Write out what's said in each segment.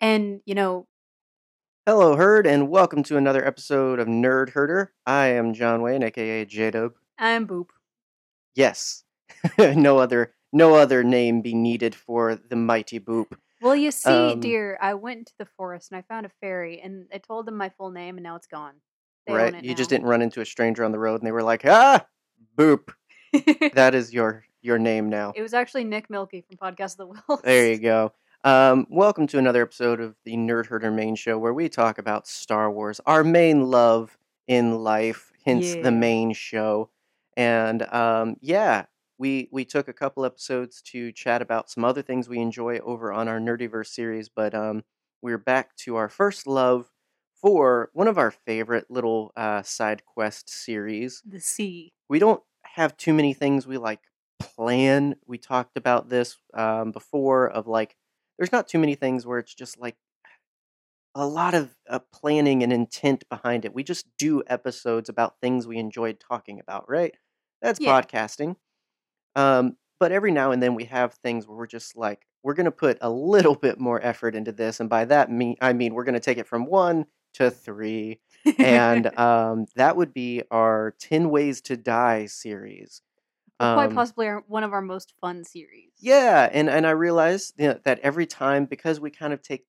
And, you know, Hello, Herd, and welcome to another episode of Nerd Herder. I am John Wayne, aka J-Dub. I'm Boop. Yes, no other no other name be needed for the mighty Boop. Well, you see, Um, dear, I went into the forest and I found a fairy and I told them my full name and now it's gone. They right? it You just didn't run into a stranger on the road, and they were like, "Ah, Boop." That is your your name now. it was actually Nick Milky from Podcast of the Wills. There you go. Um, welcome to another episode of the Nerd Herder Main Show, where we talk about Star Wars, our main love in life, hence Yeah. the main show. And um, yeah, we we took a couple episodes to chat about some other things we enjoy over on our Nerdiverse series, but um, we're back to our first love for one of our favorite little uh, side quest series The sea. we don't have too many things we like plan. We talked about this um, before of like, there's not too many things where it's just like a lot of uh, planning and intent behind it. We just do episodes about things we enjoyed talking about, right? That's Yeah. podcasting. Um, but every now and then we have things where we're just like, we're going to put a little bit more effort into this. And by that, mean, I mean, we're going to take it from one to three and um, that would be our 10 ways to die series quite um, possibly our, one of our most fun series. yeah and, and i realized you know, that every time because we kind of take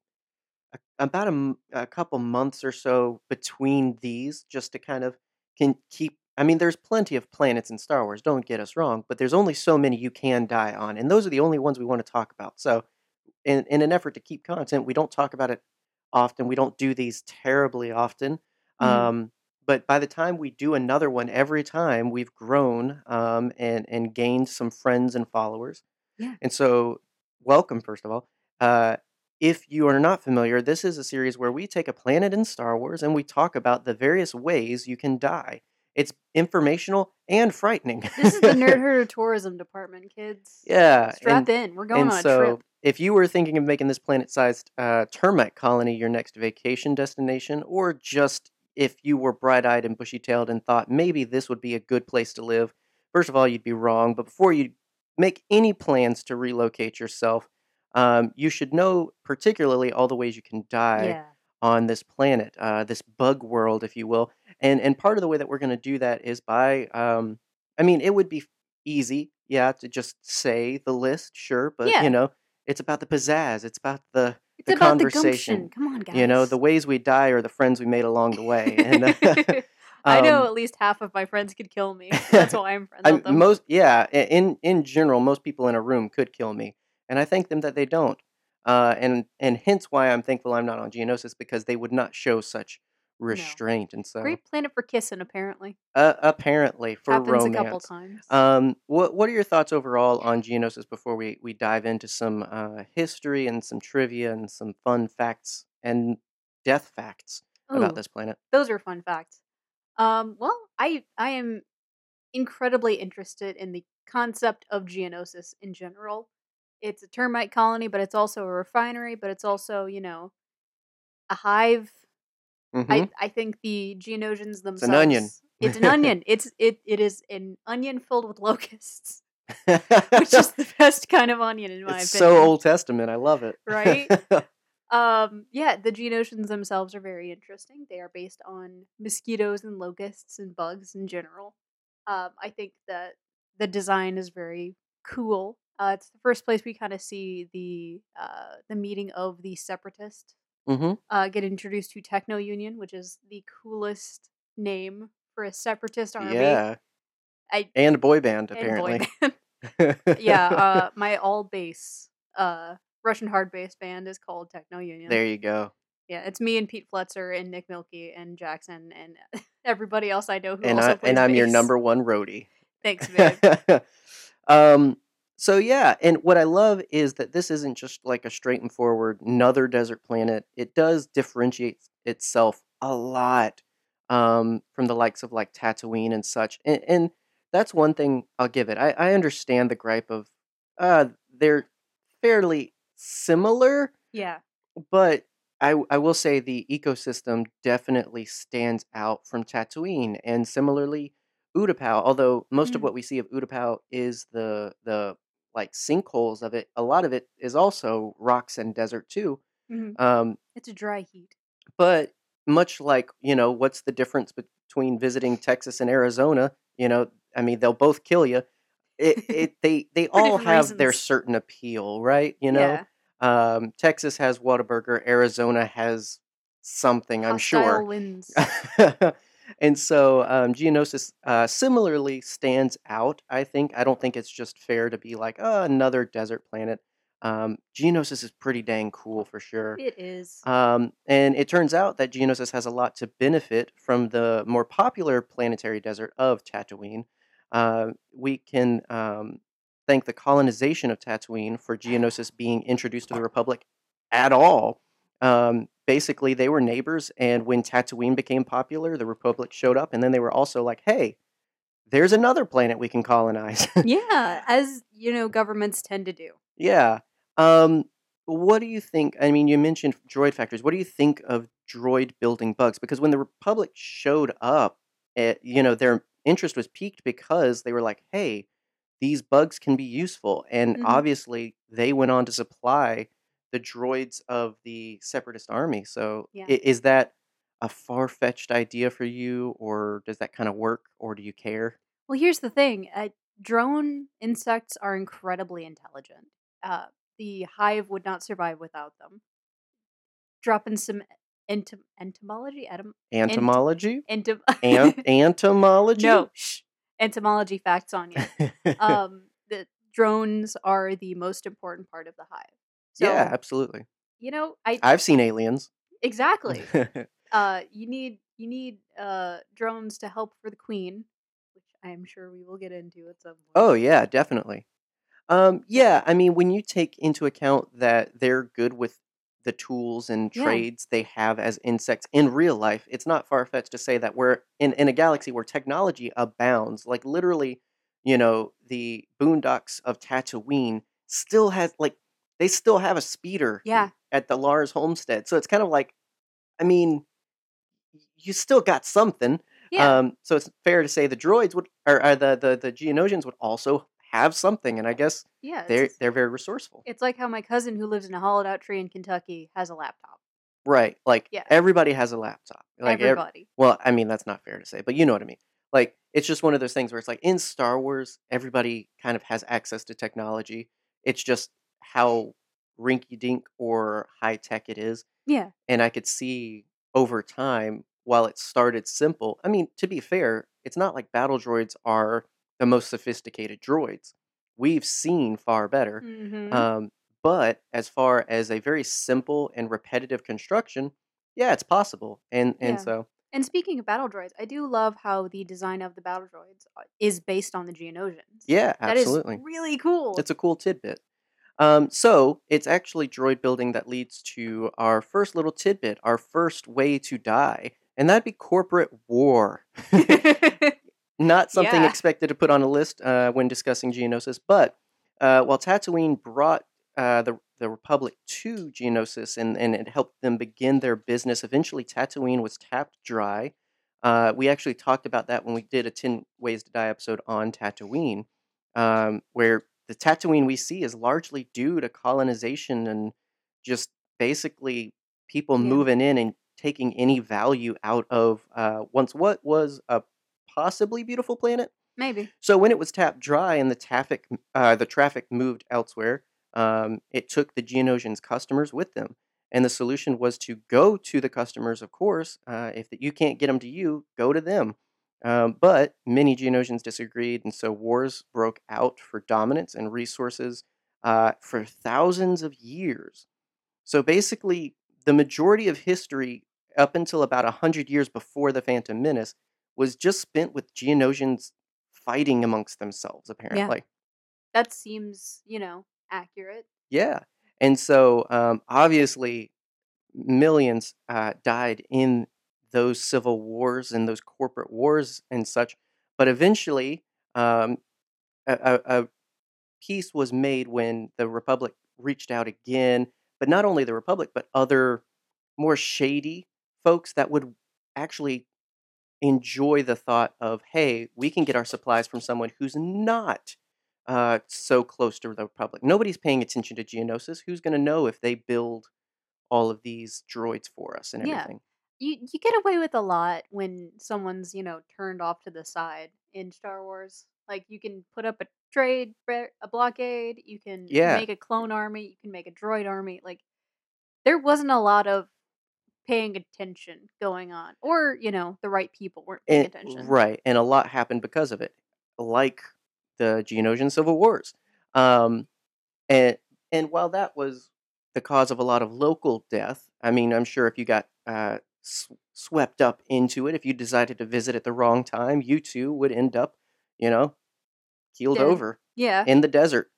a, about a couple months or so between these just to kind of can keep i mean there's plenty of planets in star wars don't get us wrong but there's only so many you can die on and those are the only ones we want to talk about so in, in an effort to keep content we don't talk about it often we don't do these terribly often Mhm. um, but by the time we do another one every time we've grown um, and and gained some friends and followers Yeah. and so welcome first of all uh, if you are not familiar this is a series where we take a planet in star wars and we talk about the various ways you can die it's informational and frightening This is the Nerd Herder Tourism Department, kids. yeah Strap and, in. We're going on a so trip. if you were thinking of making this planet-sized uh, termite colony your next vacation destination or just if you were bright-eyed and bushy-tailed and thought maybe this would be a good place to live first of all you'd be wrong but before you make any plans to relocate yourself um, you should know particularly all the ways you can die Yeah. on this planet, uh, this bug world, if you will. And and part of the way that we're going to do that is by, um, I mean, it would be easy, yeah, to just say the list, sure, but Yeah. you know, it's about the pizzazz, it's about the It's the about the conversation. gumption. Come on, guys. you know the ways we die are the friends we made along the way. And I know um, at least half of my friends could kill me. That's why I'm friends I, with them. most yeah, in in general, most people in a room could kill me, and I thank them that they don't. Uh, and and hence why I'm thankful I'm not on Geonosis because they would not show such restraint. And so, Great planet for kissing, apparently. uh, apparently, for Happens a couple times. Um, what what are your thoughts overall on Geonosis before we we dive into some uh, history and some trivia and some fun facts and death facts about this planet? Those are fun facts. Um, well, I I am incredibly interested in the concept of Geonosis in general. It's a termite colony, but it's also a refinery, but it's also, you know, a hive. Hmm I, I think the Geonosians themselves. It's an onion. It's an onion. It's it it is an onion filled with locusts, which is the best kind of onion in my opinion. it's opinion. so Old Testament. I love it. Right? Um, yeah, the Geonosians themselves are very interesting. They are based on mosquitoes and locusts and bugs in general. Um, I think that the design is very cool. Uh, it's the first place we kind of see the uh, the meeting of the separatist hmm uh, get introduced to Techno Union, which is the coolest name for a separatist army. Yeah, I and boy band and boy apparently. band. yeah, uh, my all bass uh, Russian hard bass band is called Techno Union. there you go. Yeah, it's me and Pete Fletzer and Nick Milky and Jackson and everybody else I know who And also I plays and I'm your number one roadie. Thanks, man. um. So yeah, and what I love is that this isn't just like a straight and forward another desert planet. It does differentiate itself a lot um, from the likes of like Tatooine and such, and, and that's one thing I'll give it. I, I understand the gripe of uh, they're fairly similar, yeah, but I, I will say the ecosystem definitely stands out from Tatooine, and similarly, Utapau. Although most of Mm. what we see of Utapau is the the like sinkholes of it, a lot of it is also rocks and desert too. Mhm. Um, It's a dry heat. but much like, you know, what's the difference between visiting Texas and Arizona? You know, I mean, they'll both kill you. It, it they they all have their certain appeal, right? You know, Yeah. um, Texas has Whataburger, Arizona has something, I'm Hostile sure. and so um, Geonosis uh, similarly stands out. I think. I don't think it's just fair to be like, oh, another desert planet. Um, Geonosis is pretty dang cool for sure. It is. Um, and it turns out that Geonosis has a lot to benefit from the more popular planetary desert of Tatooine. Uh, we can um, thank the colonization of Tatooine for Geonosis being introduced to the Republic at all. Um, basically, they were neighbors, and when Tatooine became popular, the Republic showed up, and then they were also like, hey, there's another planet we can colonize. yeah, as you know, governments tend to do. Yeah. Um, what do you think? I mean, you mentioned droid factories. What do you think of droid building bugs? Because when the Republic showed up, it, you know, their interest was piqued because they were like, hey, these bugs can be useful. And Mhm. obviously, they went on to supply the droids of the Separatist army. So Yeah. is that a far fetched idea for you, or does that kind of work, or do you care? Well, here's the thing: uh, drone insects are incredibly intelligent. Uh, the hive would not survive without them. Dropping some entom- entomology, ent- Entomology? entom- Ant- entomology? no, shh, entomology facts on you. Um, the drones are the most important part of the hive. So, yeah, absolutely. you know, I I've seen aliens. exactly. uh, you need you need uh drones to help for the queen, which I am sure we will get into at some point. oh yeah, definitely. Um, yeah, I mean, when you take into account that they're good with the tools and Yeah. trades they have as insects in real life, it's not far fetched to say that we're in, in a galaxy where technology abounds. Like literally, you know, the boondocks of Tatooine still has like they still have a speeder Yeah. at the Lars homestead. So it's kind of like, I mean, you still got something. Yeah. Um, so it's fair to say the droids would, or, or the, the the Geonosians would also have something, and I guess yeah. they're It's, they're very resourceful, it's like how my cousin who lives in a hollowed out tree in Kentucky has a laptop. right? Like Yeah. everybody has a laptop. Like ev- Everybody. well, I mean that's not fair to say, but you know what I mean. Like it's just one of those things where it's like in Star Wars, everybody kind of has access to technology. It's just how rinky dink or high tech it is. yeah. And I could see over time, while it started simple, I mean, to be fair, it's not like battle droids are the most sophisticated droids. We've seen far better. hmm Um, but as far as a very simple and repetitive construction, yeah, it's possible. And and Yeah. so and speaking of battle droids, I do love how the design of the battle droids uh, is based on the Geonosians. yeah, That is absolutely. really cool. It's a cool tidbit. Um, so it's actually droid building that leads to our first little tidbit, our first way to die, and that'd be corporate war. Not something Yeah. expected to put on a list uh, when discussing Geonosis, but uh, while Tatooine brought uh, the the Republic to Geonosis and, and it helped them begin their business, eventually Tatooine was tapped dry. Uh, we actually talked about that when we did a 10 Ways to Die episode on Tatooine, um, where the Tatooine we see is largely due to colonization and just basically people Yeah. moving in and taking any value out of uh, once what was a possibly beautiful planet. Maybe. So when it was tapped dry and the traffic, uh, the traffic moved elsewhere, um, it took the Geonosians' customers with them. And the solution was to go to the customers, of course. Uh, if you can't get them to you, go to them. Um, but many Geonosians disagreed, and so wars broke out for dominance and resources uh, for thousands of years. So basically, the majority of history, up until about 100 years before the Phantom Menace, was just spent with Geonosians fighting amongst themselves, apparently. That seems, you know, accurate. Yeah. And so, um, obviously, millions uh, died in those civil wars and those corporate wars and such. But eventually, um, a, a, peace was made when the Republic reached out again. But not only the Republic, but other more shady folks that would actually enjoy the thought of, hey, we can get our supplies from someone who's not uh, so close to the Republic. Nobody's paying attention to Geonosis. Who's going to know if they build all of these droids for us and Yeah. You you get away with a lot when someone's, you know, turned off to the side in Star Wars. Like you can put up a trade a blockade, you can Yeah. make a clone army, you can make a droid army. Like there wasn't a lot of paying attention going on or, you know, the right people weren't paying And attention. right, and a lot happened because of it, like the Geonosian Civil Wars. Um, and and while that was the cause of a lot of local death, I mean, I'm sure if you got uh, swept up into it, if you decided to visit at the wrong time, you too would end up, you know, keeled Dead. over Yeah. in the desert.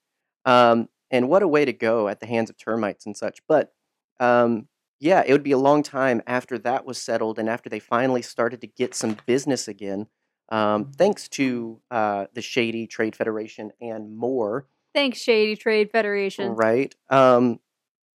Um, and what a way to go at the hands of termites and such. But um, yeah, it would be a long time after that was settled and after they finally started to get some business again, um, thanks to uh, the Shady Trade Federation and more, Thanks Shady Trade Federation. right? Um,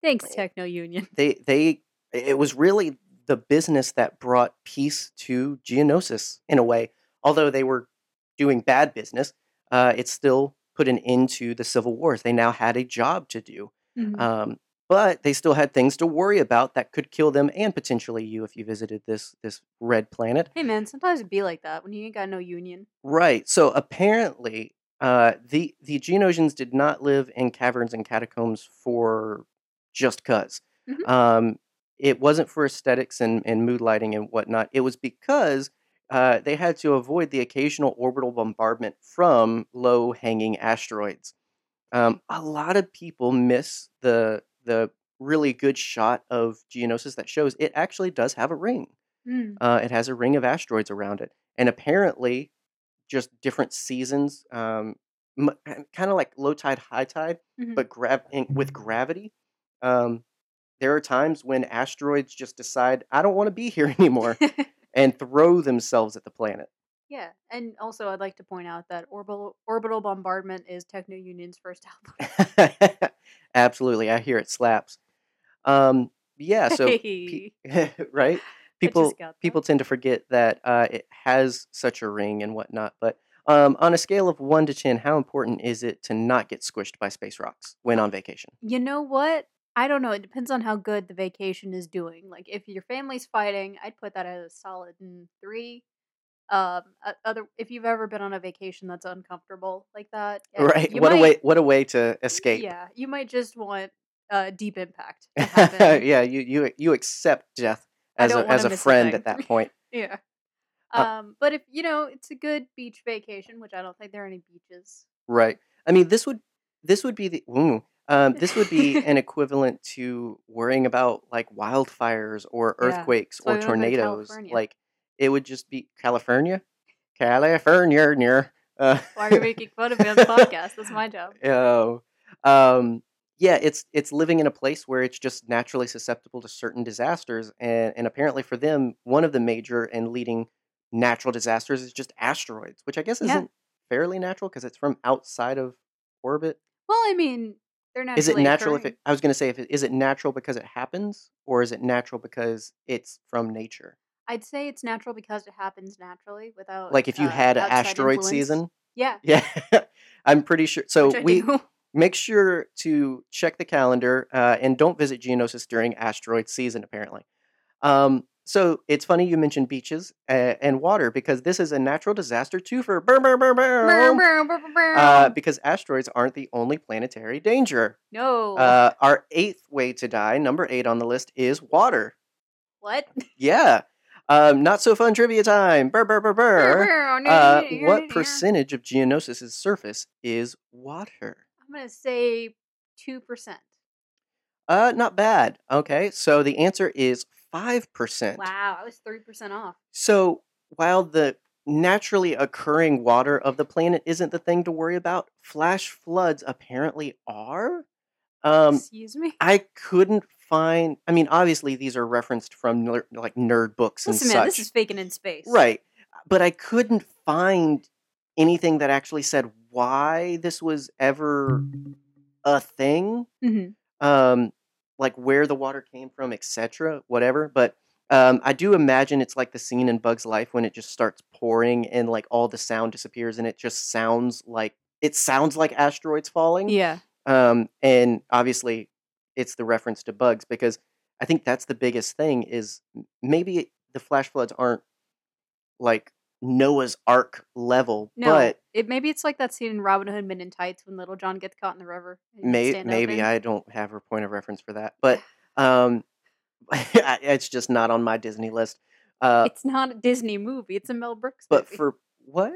Thanks Techno Union. they they it was really the business that brought peace to Geonosis in a way. Although they were doing bad business, uh, it still put an end to the civil wars. They now had a job to do, Mhm. um, but they still had things to worry about that could kill them and potentially you if you visited this this red planet. hey man, sometimes it'd be like that when you ain't got no union. Right. So apparently, uh, the the Geonosians did not live in caverns and catacombs for just because. Mhm. Um, it wasn't for aesthetics and, and mood lighting and whatnot. It was because uh, they had to avoid the occasional orbital bombardment from low hanging asteroids. Um, a lot of people miss the the really good shot of Geonosis that shows it actually does have a ring. Mm. Uh, it has a ring of asteroids around it, and apparently, just different seasons, um, m- kind of like low tide, high tide, Mhm. but grav- with gravity. Um, there are times when asteroids just decide, I don't want to be here anymore, and throw themselves at the planet. yeah, and also I'd like to point out that orbital orbital bombardment is Techno Union's first album. Absolutely, I hear it slaps. Um, yeah, so hey, pe- right, people just got that. people tend to forget that uh, it has such a ring and whatnot. But um, on a scale of one to ten, how important is it to not get squished by space rocks when on vacation? You know what? I don't know. It depends on how good the vacation is doing. Like if your family's fighting, I'd put that as a solid three. Um, other if you've ever been on a vacation that's uncomfortable like that, Right. What a way! What a way to escape. Yeah, you might just want uh, deep impact to happen. yeah, you you you accept death as a as a friend at that point. Yeah. Uh, Um, but if you know it's a good beach vacation, which I don't think there are any beaches. Right. I mean, this would this would be the ooh, um, this would be an equivalent to worrying about like wildfires or earthquakes why or we don't go to tornadoes. Like it would just be California, California, near. Uh, Why are you making fun of me on the podcast? That's my job. Oh, um, yeah, it's it's living in a place where it's just naturally susceptible to certain disasters, and and apparently for them, one of the major and leading natural disasters is just asteroids, which I guess isn't fairly natural because it's from outside of orbit. Well, I mean, they're naturally Is it natural if it? I was going to say if it is it natural because it happens, or is it natural because it's from nature? I'd say it's natural because it happens naturally without Like if you uh, had an asteroid influence. season, Yeah. yeah, I'm pretty sure. So we do. make sure to check the calendar uh, and don't visit Geonosis during asteroid season, apparently. Um, so it's funny you mentioned beaches uh, and water because this is a natural disaster too for burr, burr, burr, burr, uh, because asteroids aren't the only planetary danger. no. Uh, our eighth way to die, number eight on the list, is water. what? Yeah. Um, not so fun trivia time. Burr, burr, burr, burr. Uh, what percentage of Geonosis' surface is water? I'm gonna say two percent. Uh, not bad. Okay, so the answer is 5%. Wow, I was three percent off. So while the naturally occurring water of the planet isn't the thing to worry about, flash floods apparently are. Um, Excuse me. I couldn't find. I mean, obviously these are referenced from ner- like nerd books and Listen, such, this is faking in space. right? But I couldn't find anything that actually said why this was ever a thing hmm um, like where the water came from, etc., whatever. But um, I do imagine it's like the scene in Bug's Life when it just starts pouring and like all the sound disappears and it just sounds like it sounds like asteroids falling. Yeah. Um, and obviously, it's the reference to bugs because I think that's the biggest thing is maybe the flash floods aren't like Noah's Ark level, No, but it maybe it's like that scene in Robin Hood Men in Tights when Little John gets caught in the river. may, maybe. I don't have a point of reference for that. But um, it's just not on my Disney list. Uh, It's not a Disney movie. It's a Mel Brooks but movie. for what?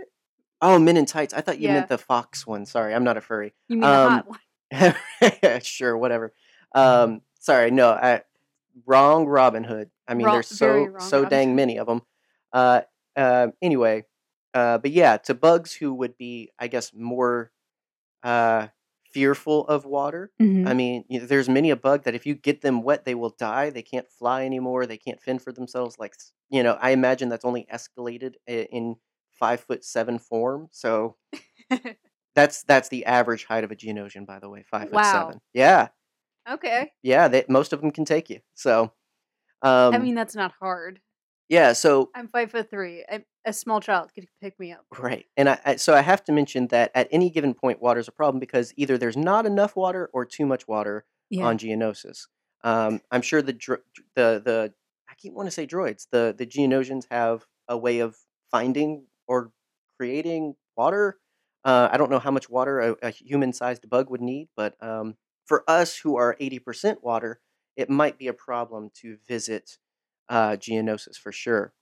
Oh, Men in Tights. I thought you Yeah. meant the Fox one. Sorry, I'm not a furry. you mean um, the hot one? sure, whatever. Um, sorry, no, I, wrong Robin Hood. I mean, Wrong- there's so so Robin dang Hood. many of them. Uh, uh, anyway, uh, but yeah, to bugs who would be, I guess, more uh, fearful of water. Mm-hmm. I mean, you know, there's many a bug that if you get them wet, they will die. They can't fly anymore. They can't fend for themselves. Like, you know, I imagine that's only escalated in five foot seven form. So that's that's the average height of a Geonosian, by the way, five foot seven. Yeah, okay. yeah. They, most of them can take you. So, um, I mean, that's not hard. Yeah. So I'm five foot three. I, a small child could pick me up. Right. And I, I so I have to mention that at any given point water is a problem because either there's not enough water or too much water Yeah. on Geonosis. Um, I'm sure the dro- the the I keep want to say droids. The the Geonosians have a way of finding or creating water. Uh, I don't know how much water a, a human-sized bug would need, but um, for us who are 80% water, it might be a problem to visit uh, Geonosis for sure.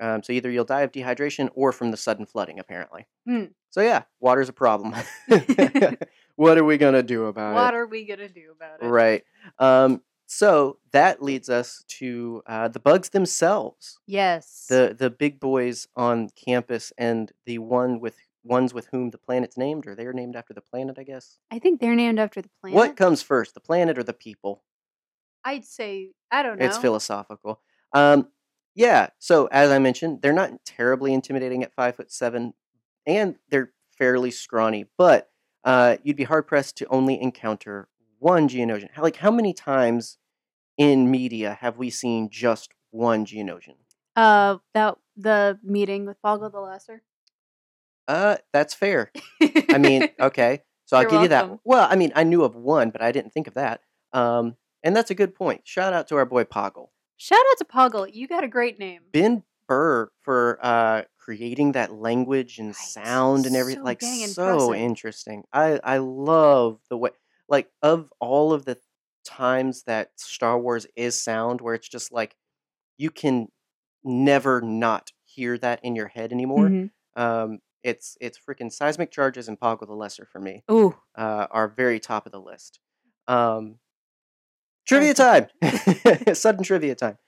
Um, so either you'll die of dehydration or from the sudden flooding, apparently. Hmm. So yeah, water's a problem. what are we gonna do about what it? What are we gonna do about it? Right. Um, so that leads us to uh, the bugs themselves, Yes. the the big boys on campus, and the one with ones with whom the planet's named, or they're named after the planet, I guess. I think they're named after the planet. What comes first, the planet or the people? I'd say I don't know. It's philosophical. Um, yeah. So as I mentioned, they're not terribly intimidating at five foot seven, and they're fairly scrawny. But uh, you'd be hard pressed to only encounter one Geonosian. How, like how many times in media have we seen just one Geonosian? Uh, that the meeting with Poggle the Lesser. Uh, that's fair. I mean, okay. So I'll You're give you that. Well, I mean, I knew of one, but I didn't think of that. Um, and that's a good point. Shout out to our boy Poggle. Shout out to Poggle. You got a great name. Ben Burtt for uh, creating that language and Right. sound and everything. So Like so impressive. interesting. I I love the way like of all of the times that Star Wars is sound, where it's just like you can never not hear that in your head anymore. Mhm. Um, it's it's freaking seismic charges and Poggle the Lesser for me Ooh, uh, are very top of the list. Um, trivia time, sudden trivia time.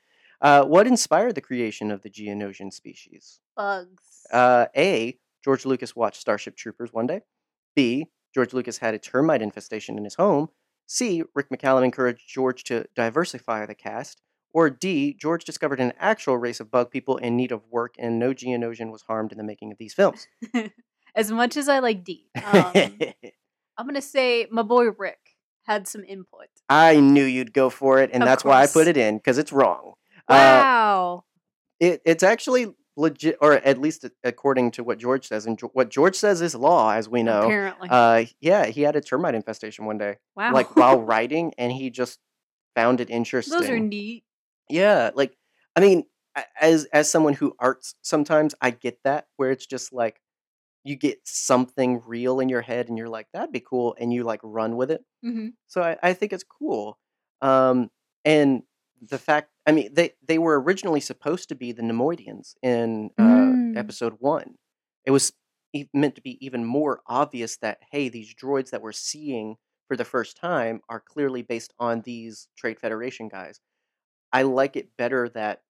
Uh, what inspired the creation of the Geonosian species? bugs. Uh, A. George Lucas watched Starship Troopers one day. B. George Lucas had a termite infestation in his home. C. Rick McCallum encouraged George to diversify the cast. Or D. George discovered an actual race of bug people in need of work, and no Geonosian was harmed in the making of these films. as much as I like D, um, I'm gonna say my boy Rick had some input. I knew you'd go for it, and Of that's why I put it in because it's wrong. Uh, Wow. it, it's actually legit, or at least according to what George says, and what George says is law, as we know. Apparently. Uh, yeah, he had a termite infestation one day, wow. like while writing, and he just found it interesting. Those are neat. yeah, like I mean, as as someone who arts, sometimes I get that where it's just like you get something real in your head, and you're like, that'd be cool, and you like run with it. hmm So I, I think it's cool. Um, and the fact, I mean, they, they were originally supposed to be the Neimoidians in uh, Mm. episode one. It was meant to be even more obvious that, hey, these droids that we're seeing for the first time are clearly based on these Trade Federation guys. I like it better that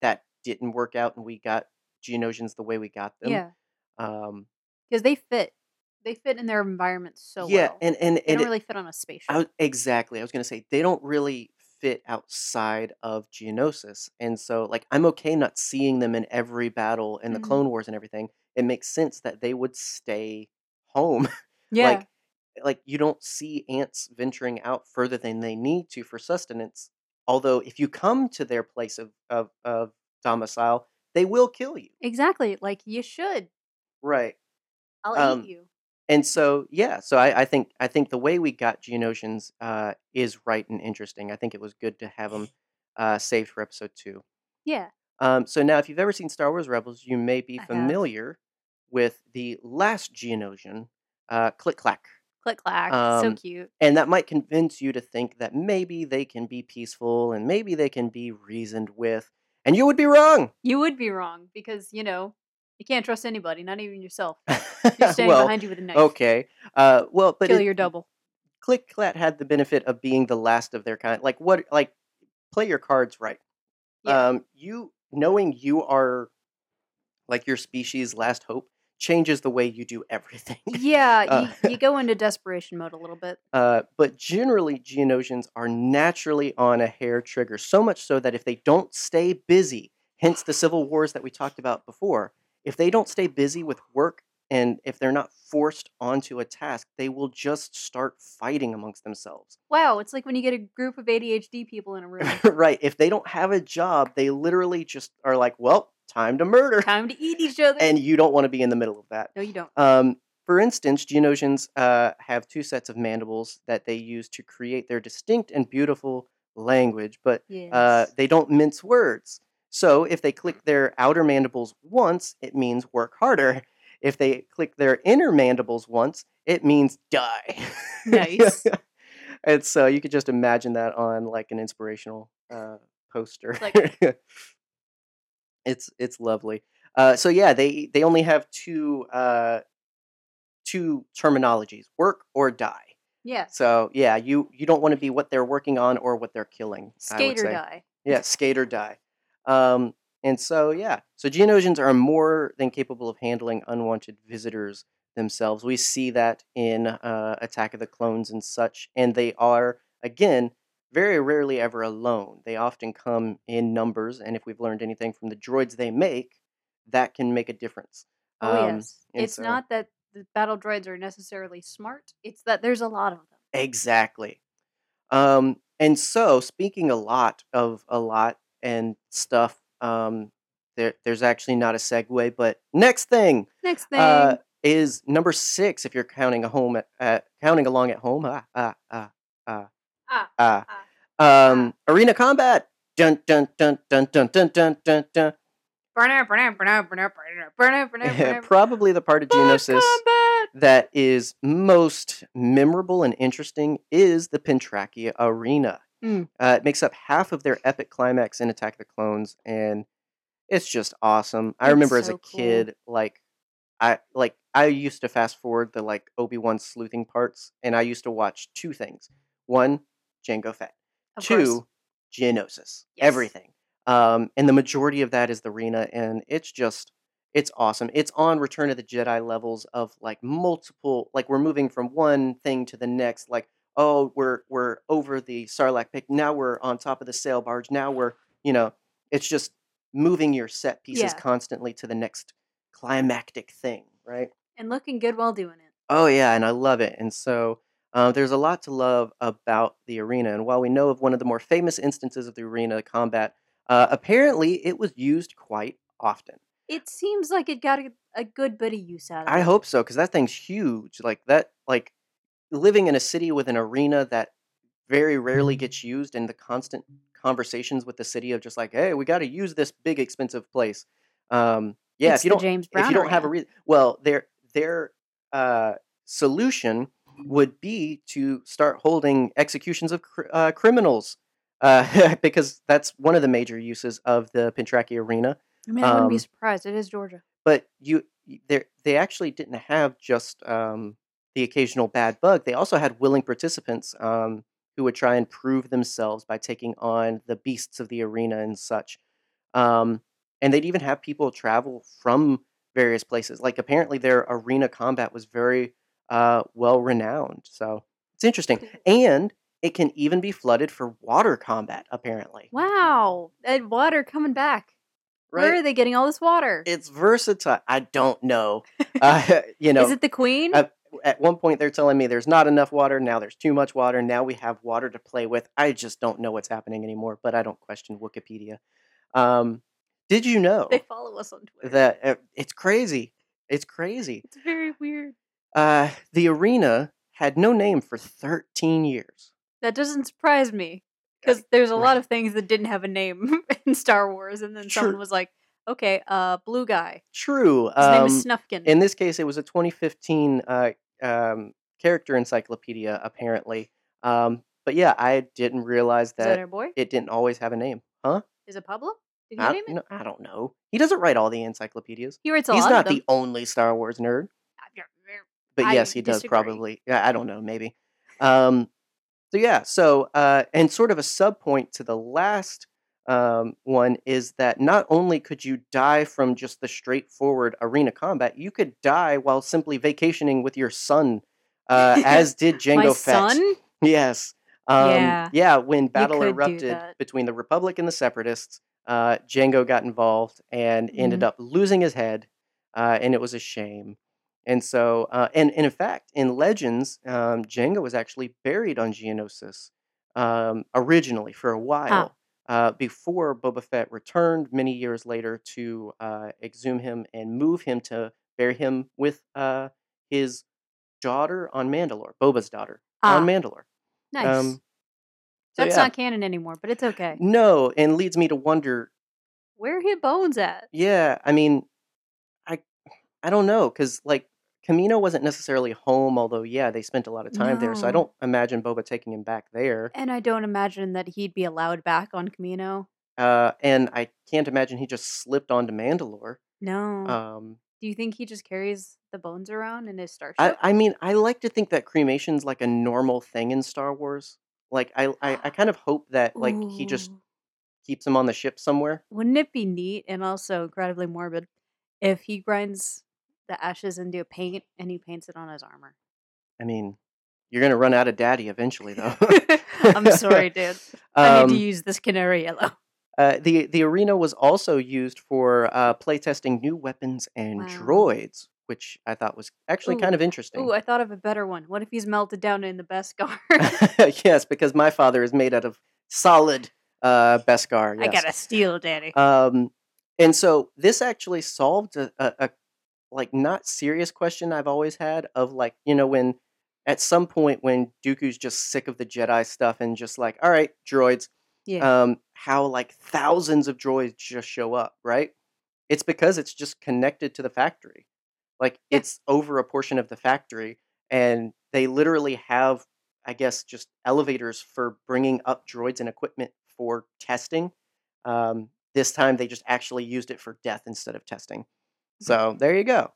that didn't work out and we got Geonosians the way we got them. Yeah, Um, because they fit. They fit in their environment so yeah, well. and and, they and don't it- really fit on a spaceship. I exactly. I was going to say they don't really fit outside of Geonosis, and so like I'm okay not seeing them in every battle in the Mhm. Clone Wars and everything. It makes sense that they would stay home. yeah. like like you don't see ants venturing out further than they need to for sustenance. Although if you come to their place of of, of domicile, they will kill you. exactly. Like you should. Right. I'll Um, eat you. and so yeah, so I, I think I think the way we got Geonosians uh, is right and interesting. I think it was good to have them uh, saved for episode two. Yeah. Um, so now, if you've ever seen Star Wars Rebels, you may be I have. familiar with the last Geonosian, uh, Klik-Klak. Click clack. so Um, cute. And that might convince you to think that maybe they can be peaceful and maybe they can be reasoned with. And you would be wrong. You would be wrong because, you know, you can't trust anybody, not even yourself. You're standing well, behind you with a knife. okay. Uh, well, but Kill it- your double. Klik-Klak had the benefit of being the last of their kind. Like what? Like play your cards right. Yeah. Um, you knowing you are like your species' last hope changes the way you do everything. Yeah, Uh, you, you go into desperation mode a little bit. Uh, but generally, Geonosians are naturally on a hair trigger, so much so that if they don't stay busy, hence the civil wars that we talked about before, if they don't stay busy with work and if they're not forced onto a task, they will just start fighting amongst themselves. Wow, it's like when you get a group of ADHD people in a room. right. If they don't have a job, they literally just are like, well, time to murder. Time to eat each other. And you don't want to be in the middle of that. no, you don't. Um, for instance, Geonosians uh, have two sets of mandibles that they use to create their distinct and beautiful language, but Yes. uh, they don't mince words. So if they click their outer mandibles once, it means work harder. If they click their inner mandibles once, it means die. Nice. and so you could just imagine that on like an inspirational uh, poster. Like- it's it's lovely. Uh, so yeah, they they only have two uh, two terminologies: work or die. yeah. So yeah, you you don't want to be what they're working on or what they're killing. Skate or die. Yeah, skate or die. Um, and so yeah, so Geonosians are more than capable of handling unwanted visitors themselves. We see that in uh, Attack of the Clones and such, and they are again very rarely ever alone. They often come in numbers, and if we've learned anything from the droids they make, that can make a difference. Oh Um, yes. It's so- not that the battle droids are necessarily smart. It's that there's a lot of them. Exactly. Um, and so, speaking a lot of a lot and stuff, um, there, there's actually not a segue, but next thing Next thing. uh, is number six. If you're counting a home at, at counting along at home, ah ah ah ah Ah, ah, um, arena combat. Dun dun dun dun dun dun dun dun dun. Probably the part of Boss Geonosis that is most memorable and interesting is the Petranaki Arena. Mm. Uh, it makes up half of their epic climax in Attack of the Clones, and it's just awesome. I remember as a cool. kid, like I like I used to fast forward the like Obi Wan sleuthing parts, and I used to watch two things: one, Jango Fett; Of two, course. Geonosis. Yes. Everything. Um, and the majority of that is the arena, and it's just it's awesome. It's on Return of the Jedi levels of like multiple, like we're moving from one thing to the next. Like, oh, we're we're over the Sarlacc pit. Now we're on top of the sail barge. Now we're, you know, it's just moving your set pieces Yeah. constantly to the next climactic thing, right? And looking good while doing it. Oh yeah, and I love it. And so uh, there's a lot to love about the arena. And while we know of one of the more famous instances of the arena combat, uh, apparently it was used quite often. It seems like it got a, a good bit of use out of I it. I hope so because that thing's huge. Like that, like living in a city with an arena that very rarely gets used, and the constant conversations with the city of just like, hey, we got to use this big expensive place. Um, yeah, It's if you don't, James if you don't have a reason, well, their their uh, solution would be to start holding executions of cr- uh, criminals. Uh, because that's one of the major uses of the Petranaki Arena I mean, I wouldn't be um, surprised. It is Georgia. but you they they actually didn't have just um, the occasional bad bug. They also had willing participants um, who would try and prove themselves by taking on the beasts of the arena and such. Um, and they'd even have people travel from various places. Like apparently their arena combat was very uh, well renowned. So it's interesting, and it can even be flooded for water combat. Apparently, Wow, that water coming back. Where are they getting all this water? It's versatile. I don't know. Uh, you know, is it the queen? uh, at one point they're telling me there's not enough water. Now there's too much water. Now we have water to play with. I just don't know what's happening anymore. But I don't question Wikipedia. Um, did you know they follow us on Twitter. that uh, it's crazy? It's crazy. It's very weird. Uh, the arena had no name for 13 years. That doesn't surprise me because there's a lot of things that didn't have a name in Star Wars, and then someone was like, "Okay, uh, blue guy. True. His name is um, Snufkin." in this case, it was a 2015 uh, um, character encyclopedia, apparently. Um, but yeah, I didn't realize that that boy? it didn't always have a name. Huh? Is it Pablo? Did he I, name it? no, I don't know. He doesn't write all the encyclopedias. He writes a He's lot not the only Star Wars nerd. But I yes, he does probably. Yeah, I don't know, maybe. Um, so yeah, so uh, and sort of a sub point to the last um, one is that not only could you die from just the straightforward arena combat, you could die while simply vacationing with your son, uh, as did Jango My Fett. son? Yes. Um, Yeah. yeah. When battle erupted between the Republic and the Separatists, uh, Jango got involved and ended Mhm. up losing his head, uh, and it was a shame. And so, uh, and, and in fact, in Legends, um, Jango was actually buried on Geonosis um, originally for a while. Uh, before Boba Fett returned many years later to uh, exhume him and move him to bury him with uh, his daughter on Mandalore, Boba's daughter Ah, on Mandalore. nice. Um, so That's yeah. not canon anymore, but it's okay. No, and leads me to wonder. Where are his bones at? Yeah, I mean, I I don't know because like Kamino wasn't necessarily home, although yeah, they spent a lot of time there. So I don't imagine Boba taking him back there. And I don't imagine that he'd be allowed back on Kamino. Uh, and I can't imagine he just slipped onto Mandalore. No. Um, Do you think he just carries the bones around in his starship? I I mean, I like to think that cremation's like a normal thing in Star Wars. Like I I, I kind of hope that like he just keeps him on the ship somewhere. Wouldn't it be neat and also incredibly morbid if he grinds the ashes into a paint and he paints it on his armor? I mean, you're gonna run out of daddy eventually, though. I'm sorry, dude. I need to Um, use this canary yellow. Uh, the the arena was also used for uh, playtesting new weapons and Wow. droids, which I thought was actually Ooh, kind of interesting. Ooh, I thought of a better one. What if he's melted down in the Beskar? yes, because my father is made out of solid uh, Beskar. I got a steel, daddy. Um, and so this actually solved a, a, a like not serious question I've always had of like you know when at some point when Dooku's just sick of the Jedi stuff and just like all right droids yeah. um, how like thousands of droids just show up, right? It's because it's just connected to the factory. Like Yeah. it's over a portion of the factory, and they literally have, I guess, just elevators for bringing up droids and equipment for testing. Um, this time they just actually used it for death instead of testing. So there you go.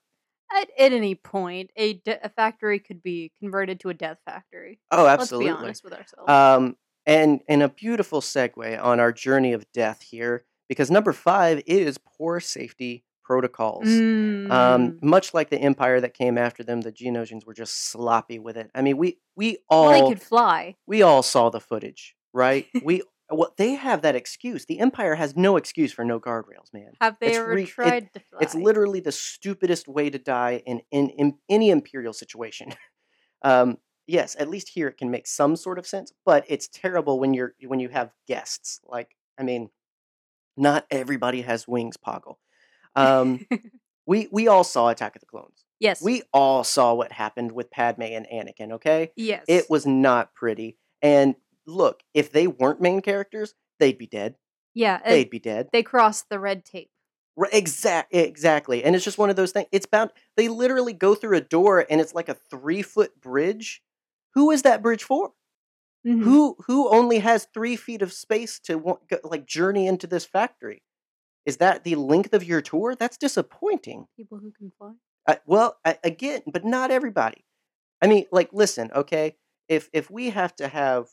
at, at any point, a, de- a factory could be converted to a death factory. Oh, absolutely. Let's be honest with ourselves. Um, and and a beautiful segue on our journey of death here, because number five is poor safety protocols. Um, Mm. much like the empire that came after them, the Geonosians were just sloppy with it. I mean, we we well, all they could fly. we all saw the footage, right? we well, they have that excuse. The empire has no excuse for no guardrails, man. Have they It's ever re- it- tried to fly? It's literally the stupidest way to die in in, in any imperial situation. um, yes, at least here it can make some sort of sense, but it's terrible when you're when you have guests. Like, I mean, not everybody has wings, Poggle. Um, we we all saw Attack of the Clones. yes. We all saw what happened with Padme and Anakin. Okay, yes. it was not pretty. And look, if they weren't main characters, they'd be dead. Yeah. They'd be dead. they crossed the red tape. Right, exact, exactly. And it's just one of those things. It's bound. They literally go through a door, and it's like a three foot bridge. Who is that bridge for? Mhm. Who who only has three feet of space to like journey into this factory? Is that the length of your tour? That's disappointing. People who can fly. Uh, well, I, again, but not everybody. I mean, like, listen, okay. If if we have to have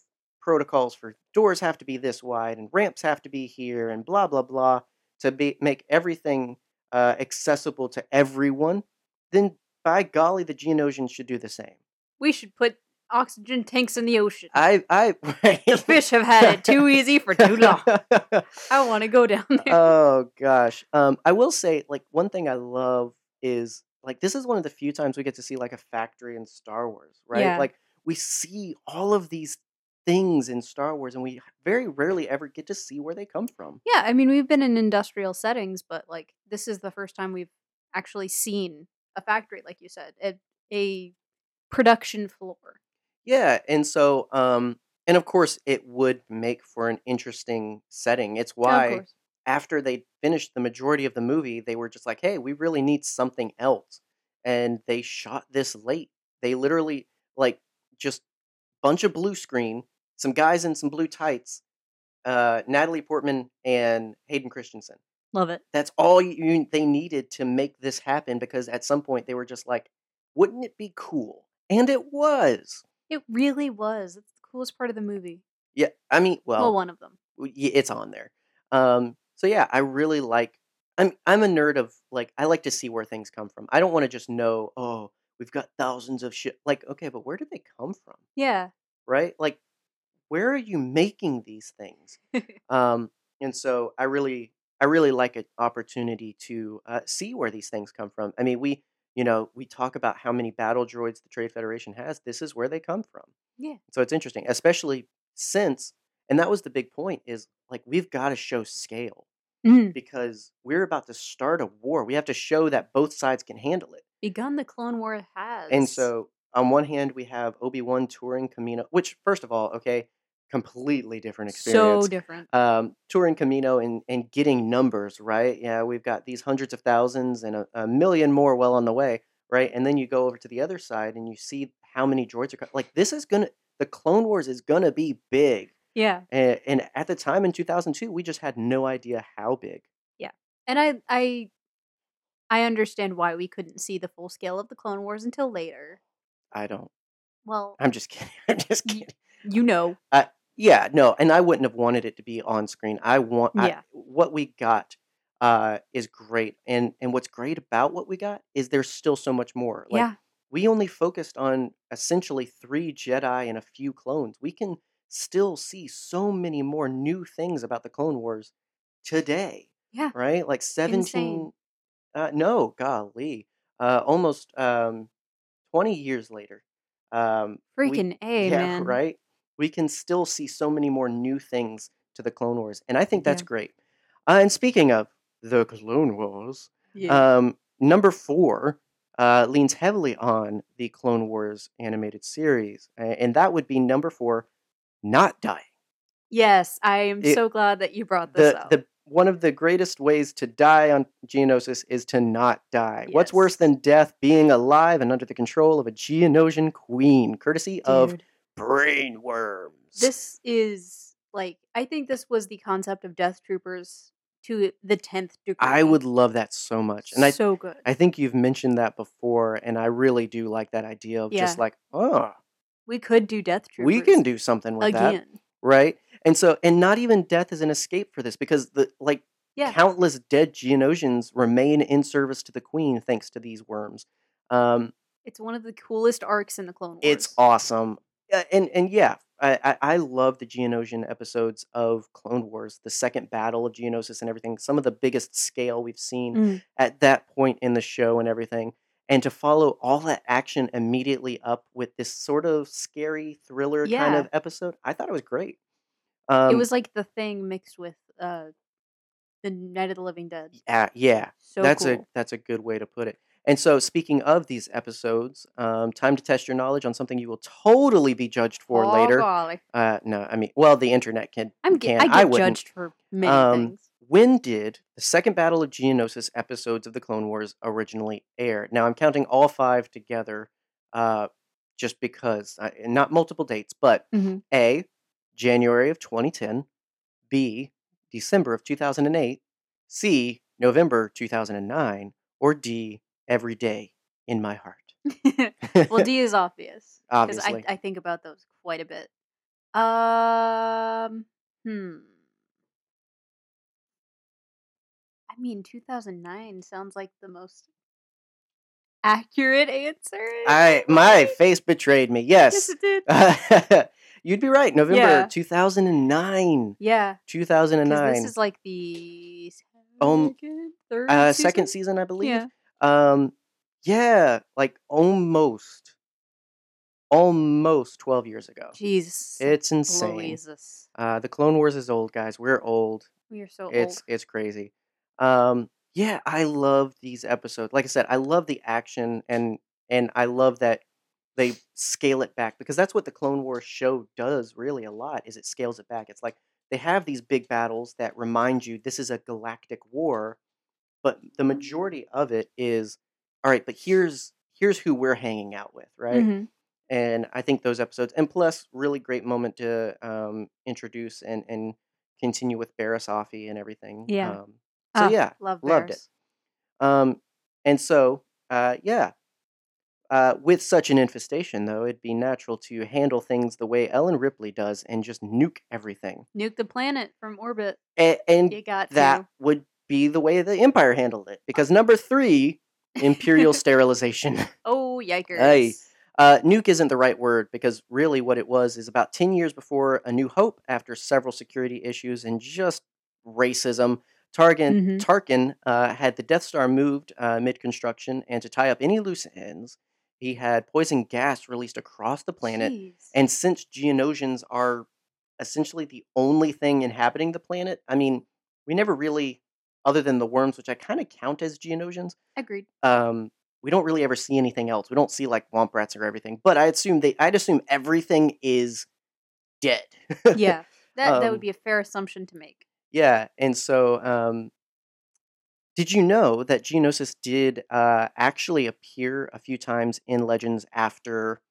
protocols for doors have to be this wide and ramps have to be here and blah blah blah to be make everything uh, accessible to everyone, then by golly, the Geonosians should do the same. We should put oxygen tanks in the ocean. I I the fish have had it too easy for too long. I want to go down there. oh gosh. Um, I will say, like, one thing I love is like this is one of the few times we get to see like a factory in Star Wars, right? Yeah. Like we see all of these things in Star Wars, and we very rarely ever get to see where they come from. yeah, I mean, we've been in industrial settings, but like this is the first time we've actually seen a factory, like you said. It, a production floor. Yeah, and so, um, and of course, it would make for an interesting setting. It's why after they finished the majority of the movie, they were just like, "Hey, we really need something else," and they shot this late. They literally like just bunch of blue screen, some guys in some blue tights, uh, Natalie Portman and Hayden Christensen. Love it. That's all you they needed to make this happen because at some point they were just like, "Wouldn't it be cool?" And it was. It really was. It's the coolest part of the movie. Yeah, I mean, Well, well, one of them. it's on there. Um, so yeah, I really like. I'm I'm a nerd of like I like to see where things come from. I don't want to just know. Oh, we've got thousands of shit. Like, okay, but where did they come from? Yeah. Right? Like, where are you making these things? Um, and so I really, I really like an opportunity to uh, see where these things come from. I mean, we, you know, we talk about how many battle droids the Trade Federation has. This is where they come from. yeah. So it's interesting, especially since, and that was the big point is like we've got to show scale Mhm. because we're about to start a war. We have to show that both sides can handle it. Begun the Clone War has. And so on one hand, we have Obi Wan touring Kamino, which first of all, okay, completely different experience so different. um, touring Kamino and, and getting numbers, right? Yeah, we've got these hundreds of thousands and a, a million more well on the way, right? And then you go over to the other side and you see how many droids are like this is gonna the Clone Wars is gonna be big, Yeah. and, and at the time in two thousand two, we just had no idea how big. Yeah, and I I I understand why we couldn't see the full scale of the Clone Wars until later. I don't. Well, I'm just kidding. I'm just kidding. you know. Yeah, no, and I wouldn't have wanted it to be on screen. I want I, Yeah. what we got uh, is great, and and what's great about what we got is there's still so much more. Like yeah. we only focused on essentially three Jedi and a few clones. We can still see so many more new things about the Clone Wars today, Yeah. right? Like seventeen. Uh, no, golly, uh, almost um, twenty years later. Um, we Freaking A, yeah, man. right. We can still see so many more new things to the Clone Wars, and I think that's Yeah. great. Uh, and speaking of the Clone Wars, Yeah. um, number four uh, leans heavily on the Clone Wars animated series, and that would be number four, not dying. yes, I am It- so glad that you brought this The up. the one of the greatest ways to die on Geonosis is to not die. What's worse than death? Being alive and under the control of a Geonosian queen, courtesy of Dude, brain worms. this is like I think this was the concept of Death Troopers to the tenth degree. I would love that so much, and I so good. I think you've mentioned that before, and I really do like that idea of just like, oh, we could do Death Troopers. we can do something with that, right? And so, and not even death is an escape for this because the like Yeah. countless dead Geonosians remain in service to the Queen thanks to these worms. Um, It's one of the coolest arcs in the Clone Wars. it's awesome, Uh, and and yeah, I, I love the Geonosian episodes of Clone Wars, the second battle of Geonosis and everything. Some of the biggest scale we've seen Mm. at that point in the show and everything. And to follow all that action immediately up with this sort of scary thriller kind of episode, I thought it was great. Um, it was like the thing mixed with uh the Night of the Living Dead. yeah, yeah. So that's cool. a that's a good way to put it. And so, speaking of these episodes, um, time to test your knowledge on something you will totally be judged for oh, later. golly. Uh, no, I mean, well, the internet can I'm ge- can. I get I wouldn't. judged for many Um, things. When did the second Battle of Geonosis episodes of the Clone Wars originally air? Now I'm counting all five together, uh, just because, uh, not multiple dates, but Mhm. A, January of 2010, B, December of 2008, C, November 2009, or D, every day in my heart. well, D is obvious because Obviously. I I think about those quite a bit. Um, hmm. I mean, 2009 sounds like the most accurate answer. I my face betrayed me. Yes, Yes. it did. You'd be right. November Yeah. 2009. Yeah, 2009. this is like the Um, third, uh, season? second season, I believe. Yeah, Um, yeah, like almost, almost 12 years ago. Jesus, It's insane. Louises. Uh, the Clone Wars is old, guys. We're old. We are so It's old. it's crazy. Um, yeah, I love these episodes. Like I said, I love the action and and I love that they scale it back because that's what the Clone Wars show does really a lot. Is it scales it back? It's like they have these big battles that remind you this is a galactic war, but the majority of it is all right. But here's here's who we're hanging out with, right? Mhm. and I think those episodes, and plus, really great moment to um, introduce and and continue with Barriss Offee and everything. Yeah. Um, so Ah, yeah, love loved it. Um, and so uh, yeah, uh, with such an infestation, though, it'd be natural to handle things the way Ellen Ripley does and just nuke everything. Nuke the planet from orbit. A- and You got that to. would be the way the Empire handled it. Because number three, Imperial sterilization. Oh yikers! Hey. Uh, nuke isn't the right word because really what it was is about 10 years before A New Hope, after several security issues and just racism, Tarkin, Mhm. Tarkin uh, had the Death Star moved uh, mid construction, and to tie up any loose ends, he had poison gas released across the planet. Jeez. And since Geonosians are essentially the only thing inhabiting the planet, I mean, we never really, other than the worms, which I kind of count as Geonosians, Agreed. um, we don't really ever see anything else. We don't see like womp rats or everything. But I assume they, I'd assume everything is dead. Yeah, that that Um, would be a fair assumption to make. yeah, and so um, did you know that Geonosis did uh, actually appear a few times in Legends after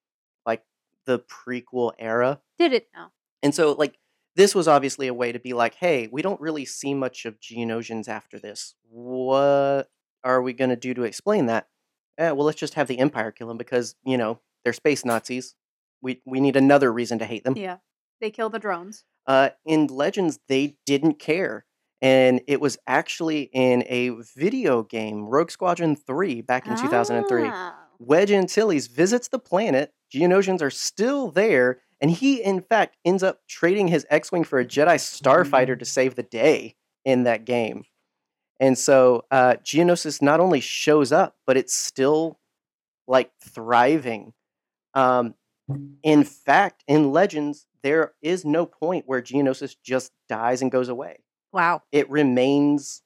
like the prequel era? Did it now? And so, like, this was obviously a way to be like, hey, we don't really see much of Geonosians after this. What are we going to do to explain that? Eh, well, let's just have the Empire kill them because, you know, they're space Nazis. We, we need another reason to hate them. Yeah, they kill the drones. Uh, in Legends, they didn't care. And it was actually in a video game, Rogue Squadron 3, back in 2003. Wedge Antilles visits the planet. Geonosians are still there, and he, in fact, ends up trading his X-wing for a Jedi starfighter to save the day in that game. And so uh, Geonosis not only shows up, but it's still like thriving. Um, in fact, in Legends, there is no point where Geonosis just dies and goes away. Wow, It remains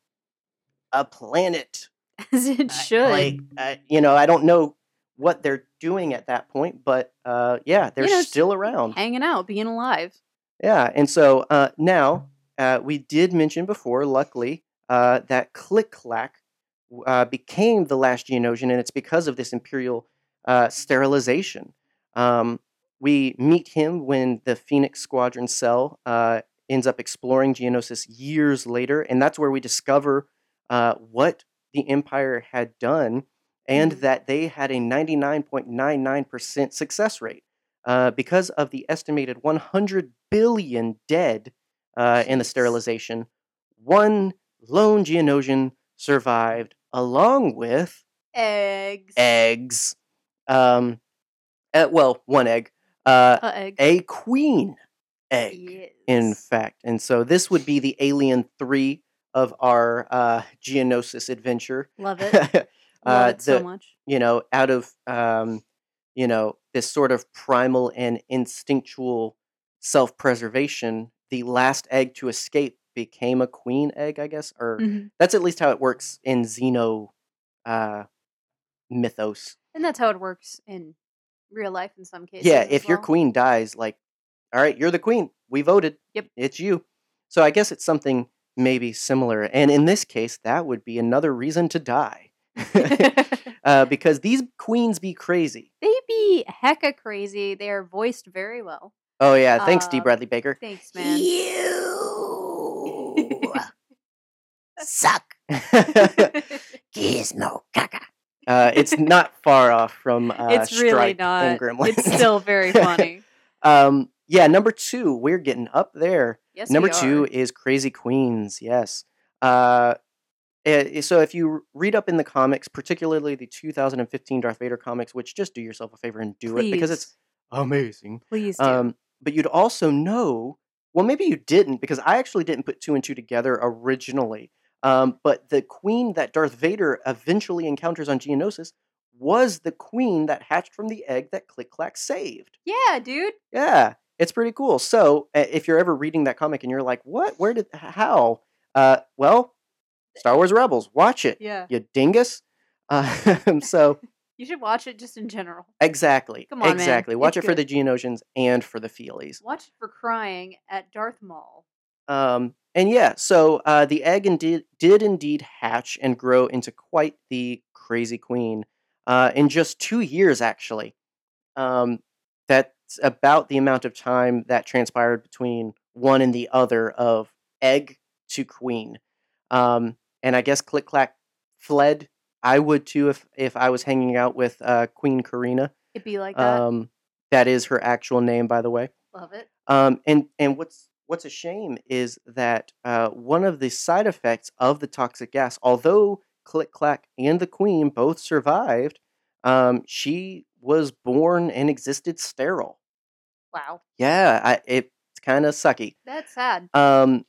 a planet as it should. Like, uh, you know, I don't know what they're doing at that point, but uh, yeah, they're know, still around. Hanging out, being alive. Yeah, and so uh, now uh, we did mention before, luckily, uh, that Klik-Klak uh, became the last Geonosian, and it's because of this Imperial uh, sterilization. Um, we meet him when the Phoenix Squadron cell uh, ends up exploring Geonosis years later, and that's where we discover uh, what the Empire had done and Mhm. that they had a 99.99% success rate uh, because of the estimated 100 billion dead uh, in the sterilization. One lone Geonosian survived, along with Eggs. eggs. Um, uh, well, one egg. Uh, A egg. a queen egg, Yes. in fact. And so this would be the Alien 3 of our uh, Geonosis adventure. Love it. Uh, it so much. you know, out of um, you know this sort of primal and instinctual self-preservation, the last egg to escape became a queen egg, I guess, or Mhm. that's at least how it works in Xeno uh, mythos. And that's how it works in real life in some cases. yeah, if your queen dies, like, all right, you're the queen. We voted. Yep. it's you. So I guess it's something maybe similar, and in this case, that would be another reason to die. uh, because these queens be crazy. they be hecka crazy. They are voiced very well. Oh yeah, thanks, D. Um, Bradley Baker. Thanks, man. You suck. Gizmo caca. Uh, it's not far off from uh, it's really not. and Gremlins. It's still very funny. um, yeah, number two, we're getting up there. Yes, number we two is Crazy Queens. Yes. Uh, so if you read up in the comics, particularly the 2015 Darth Vader comics, which just do yourself a favor and do it because it's amazing. please do. Um, but you'd also know, well, maybe you didn't because I actually didn't put two and two together originally. Um, but the queen that Darth Vader eventually encounters on Geonosis was the queen that hatched from the egg that Klik-Klak saved. yeah, dude. Yeah, it's pretty cool. So uh, if you're ever reading that comic and you're like, what? Where did, how? Uh, well, Star Wars Rebels, watch it, Yeah. you dingus. Uh, so You should watch it just in general. Exactly. Come on, man. exactly. Watch It's it for the good. Geonosians and for the Feelies. Watch it for crying at Darth Maul. Um, and yeah, so uh, the egg indeed did indeed hatch and grow into quite the crazy queen uh, in just two years, actually. Um, that's about the amount of time that transpired between one and the other of egg to queen. Um, and I guess Klik-Klak fled. I would too if if I was hanging out with uh, Queen Karina. It'd be like that. Um, that is her actual name, by the way. Love it. Um, and and what's what's a shame is that uh, one of the side effects of the toxic gas, although Klik-Klak and the Queen both survived, um, she was born and existed sterile. Wow. Yeah, I, it's kind of sucky. That's sad. Um,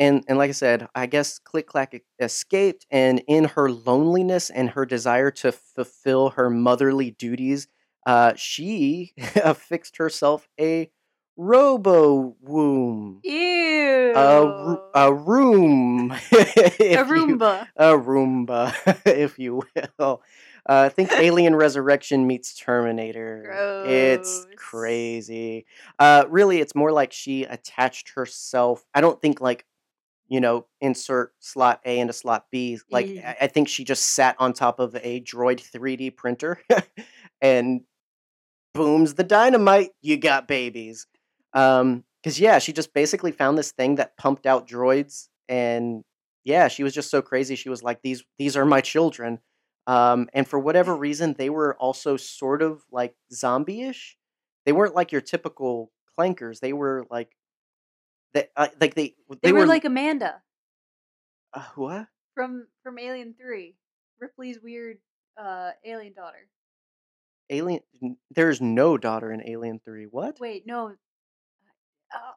and and like I said, I guess Klik-Klak escaped, and in her loneliness and her desire to fulfill her motherly duties, uh, she affixed herself a robo womb, Ew. a, a room, A you- Roomba. a Roomba, if you will. Uh, think Alien Resurrection meets Terminator. It's Gross. crazy. Uh, really, it's more like she attached herself. I don't think like, you know, insert slot A into slot B. Like Ew. I I think she just sat on top of a Droid 3D printer and booms the dynamite. You got babies. Um, because yeah, she just basically found this thing that pumped out droids, and yeah, she was just so crazy. She was like, "These, these are my children." Um, and for whatever reason, they were also sort of like zombie-ish. They weren't like your typical clankers. They were like, they, uh, like they, They, were, like Amanda uh, what? from from Alien Three, Ripley's weird uh alien daughter. Alien? There's no daughter in Alien Three. What? Wait, no. Uh,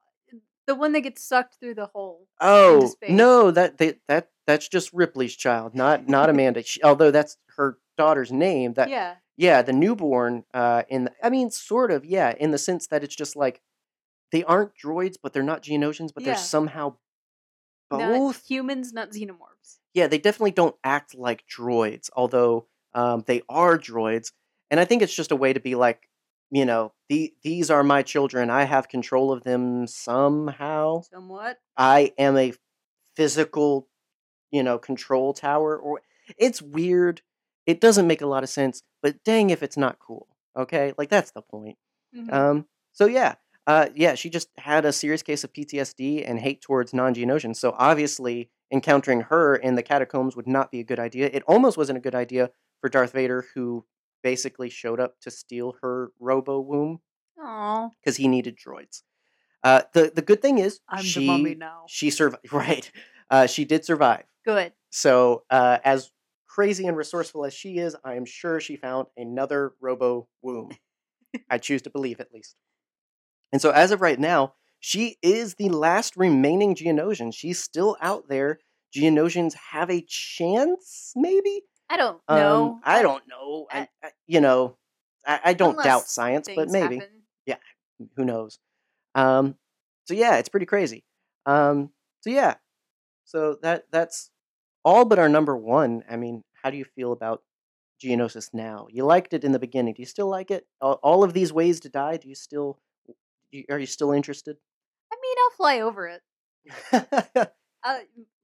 the one that gets sucked through the hole. Oh no, that they, that that's just Ripley's child, not not Amanda. She, although that's her daughter's name. That yeah. yeah, the newborn. Uh, in the, I mean, sort of yeah, in the sense that it's just like they aren't droids, but they're not Geonosians, but Yeah. they're somehow Not both. humans, not xenomorphs. Yeah, they definitely don't act like droids, although um, they are droids. And I think it's just a way to be like, you know, the, these are my children. I have control of them somehow. Somewhat. I am a physical, you know, control tower. Or it's weird. It doesn't make a lot of sense. But dang, if it's not cool. Okay, like that's the point. Mhm. Um, so yeah, uh, yeah, she just had a serious case of PTSD and hate towards non-Geonosians. So obviously, encountering her in the catacombs would not be a good idea. It almost wasn't a good idea for Darth Vader, who basically showed up to steal her robo womb because he needed droids. Uh, the the good thing is I'm she the mummy now. she survived. Right, uh, she did survive. Good. So uh, as crazy and resourceful as she is, I am sure she found another robo womb. I choose to believe at least. And so as of right now, she is the last remaining Geonosian. She's still out there. Geonosians have a chance, maybe. I don't Um, know. I don't know. I, I, you know, I, I don't doubt science, but maybe happen. who knows? Um, so yeah, it's pretty crazy. Um, so yeah, so that that's all but our number one. I mean, how do you feel about Geonosis now? You liked it in the beginning. Do you still like it? All, all of these ways to die. Do you still? Are you still interested? I mean, I'll fly over it. Uh,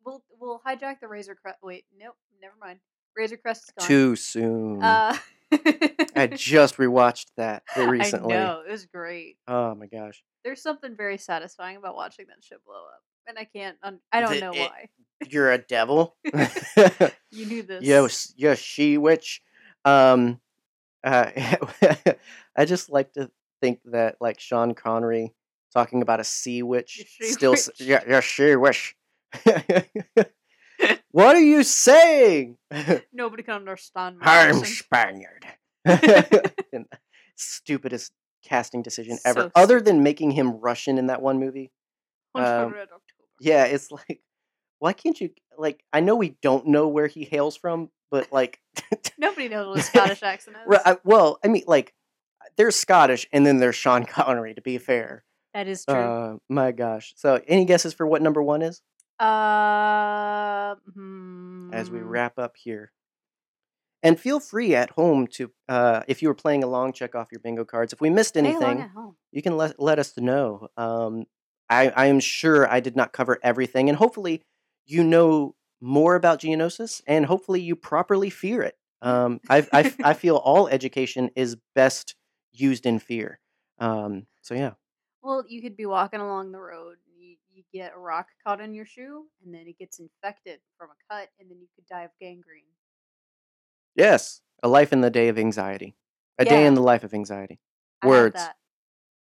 we'll we'll hijack the Razor Crest. Wait, nope, never mind. Razor Crest is gone. Too soon. Uh, I just rewatched that recently. I know it was great. Oh my gosh. There's something very satisfying about watching that ship blow up, and I can't. Un- I don't The- know it- why. You're a devil. You knew this. Yo, yo, she witch. Um, uh, I just like to think that like Sean Connery talking about a sea witch she still, witch. yeah, yeah, she witch. what are you saying? Nobody can understand. I'm. Spaniard. Stupidest casting decision So ever, other than making him Russian in that one movie. Um, Yeah, it's like, why can't you like? I know we don't know where he hails from, but like, Nobody knows what a Scottish accent is. Right, I, well, I mean, like, there's Scottish, and then there's Sean Connery. To be fair, that is true. uh, my gosh. So, any guesses for what number one is Uh, as we hmm, wrap up here? And feel free at home to, uh, if you were playing along, check off your bingo cards. If we missed anything, you can let, let us know. Um, I, I am sure I did not cover everything, and hopefully you know more about Geonosis, and hopefully you properly fear it. Um, I, I feel all education is best used in fear. Um, so yeah, Well, you could be walking along the road, and you, you get a rock caught in your shoe, and then it gets infected from a cut, and then you could die of gangrene. yes, a life in the day of anxiety, a day in the life of anxiety. I Words. that.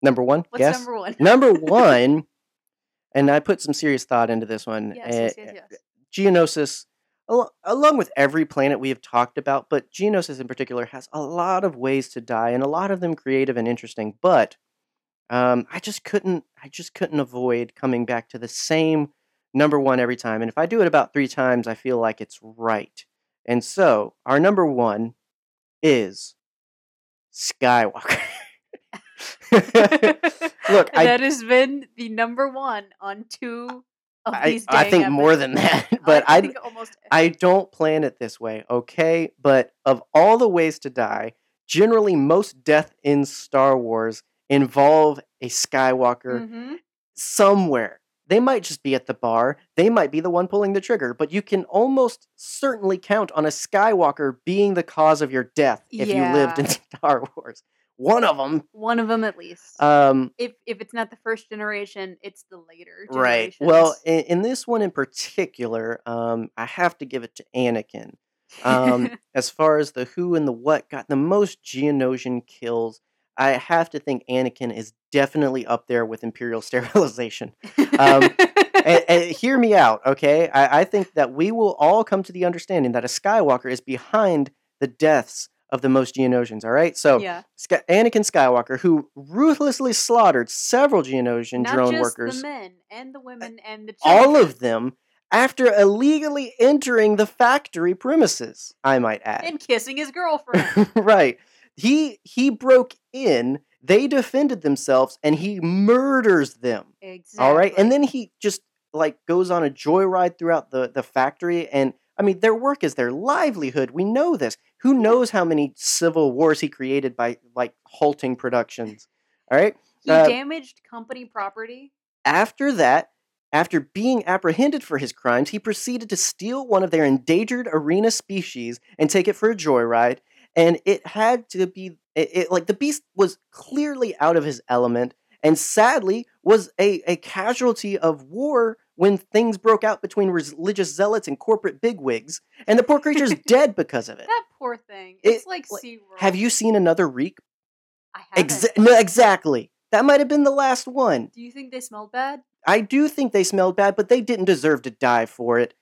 Number one, What's yes. number one? Number one, and I put some serious thought into this one. yes, yes, eh, yes, yes. Geonosis, al- along with every planet we have talked about, but Geonosis in particular has a lot of ways to die, and a lot of them creative and interesting. But um, I just couldn't, I just couldn't avoid coming back to the same number one every time. And if I do it about three times, I feel like it's right. And so our number one is Skywalker. Look, I that has been the number one on two I. I think more than that, but I, I, think almost. I don't plan it this way, okay? But of all the ways to die, generally most death in Star Wars involve a Skywalker Mhm. somewhere. They might just be at the bar, they might be the one pulling the trigger, but you can almost certainly count on a Skywalker being the cause of your death if you lived in Star Wars. One of them. One of them at least. Um, if if it's not the first generation, it's the later. Right. Well, in, in this one in particular, um, I have to give it to Anakin. Um, as far as the who and the what got the most Geonosian kills, I have to think Anakin is definitely up there with Imperial sterilization. um, and, and hear me out, okay? I, I think that we will all come to the understanding that a Skywalker is behind the deaths of the most Geonosians, all right? So, yeah, Sky- Anakin Skywalker, who ruthlessly slaughtered several Geonosian not drone workers the men and the women and the all of them after illegally entering the factory premises i might add and kissing his girlfriend. right he he broke in they defended themselves and he murders them exactly. all right and then he just like goes on a joyride throughout the the factory and i mean their work is their livelihood we know this who knows how many civil wars he created by like halting productions all right he uh, damaged company property. after that, after being apprehended for his crimes, he proceeded to steal one of their endangered arena species and take it for a joyride. And it had to be it, it- like the beast was clearly out of his element, and sadly was a, a casualty of war when things broke out between religious zealots and corporate bigwigs. And the poor creature's dead because of it. That poor thing. It's like like, SeaWorld. Have you seen another reek? I haven't. Exa- no, exactly. That might have been the last one. Do you think they smelled bad? I do think they smelled bad, but they didn't deserve to die for it.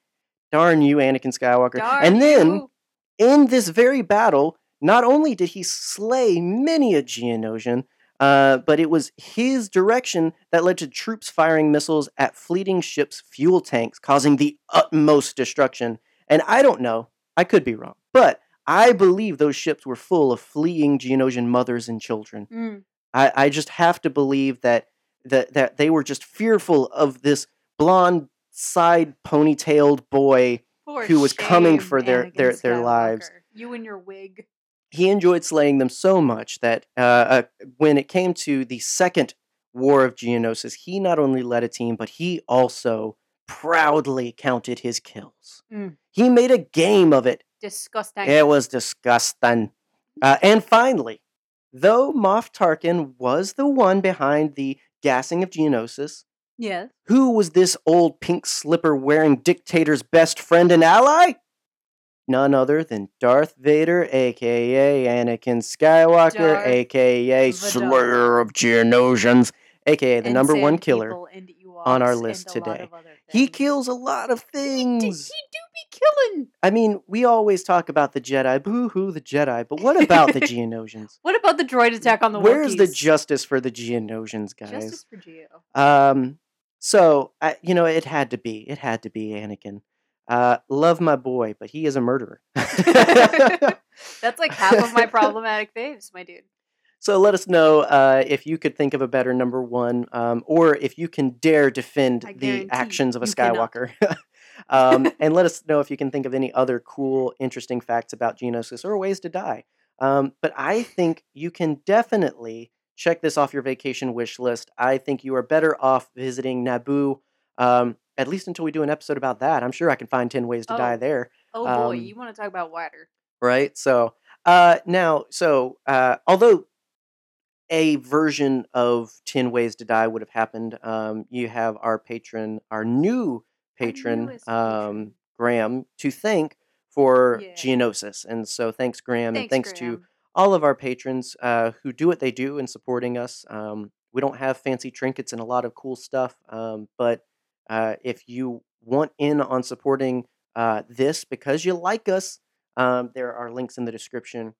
Darn you, Anakin Skywalker. Darn and then, you. in this very battle, not only did he slay many a Geonosian, uh, but it was his direction that led to troops firing missiles at fleeting ships' fuel tanks, causing the utmost destruction. And I don't know, I could be wrong, but I believe those ships were full of fleeing Geonosian mothers and children. Mm. I, I just have to believe that, that that they were just fearful of this blonde side ponytailed boy. For who was coming for their- Anakin their- their lives. You and your wig. He enjoyed slaying them so much that uh, uh, when it came to the second War of Geonosis, he not only led a team, but he also proudly counted his kills. Mm. He made a game of it. Disgusting. It was disgusting. Uh, and finally, though Moff Tarkin was the one behind the gassing of Geonosis, yes. who was this old pink slipper wearing dictator's best friend and ally? None other than Darth Vader, aka Anakin Skywalker, Darth aka. Slayer of Geonosians, aka the And number one killer. On our list and a lot today. He kills a lot of He, d- things. he do be killing. I mean, we always talk about the Jedi, boo hoo, the Jedi, but what about the Geonosians? What about the droid attack on the Where's the justice for the Geonosians, guys? Justice for Geo. Um, so I, you know, it had to be, it had to be Anakin. Uh, love my boy, but he is a murderer. That's like half of my problematic faves, my dude. so let us know uh, if you could think of a better number one, um, or if you can dare defend the actions of a. Skywalker. Um, and let us know if you can think of any other cool, interesting facts about Geonosis or ways to die. Um, but I think you can definitely check this off your vacation wish list. I think you are better off visiting Naboo, um, at least until we do an episode about that. I'm sure I can find 10 ways to die Oh. there. Oh boy, Um, you want to talk about water? right? So uh, now, so uh, although a version of Ten Ways to Die would have happened, um, you have our patron, our new patron, newest um. Graham, to thank for Yeah. Geonosis, and so thanks, Graham, and Thanks, thanks to all of our patrons uh, who do what they do in supporting us. Um, we don't have fancy trinkets and a lot of cool stuff, um, but uh, if you want in on supporting uh, this because you like us, um, there are links in the description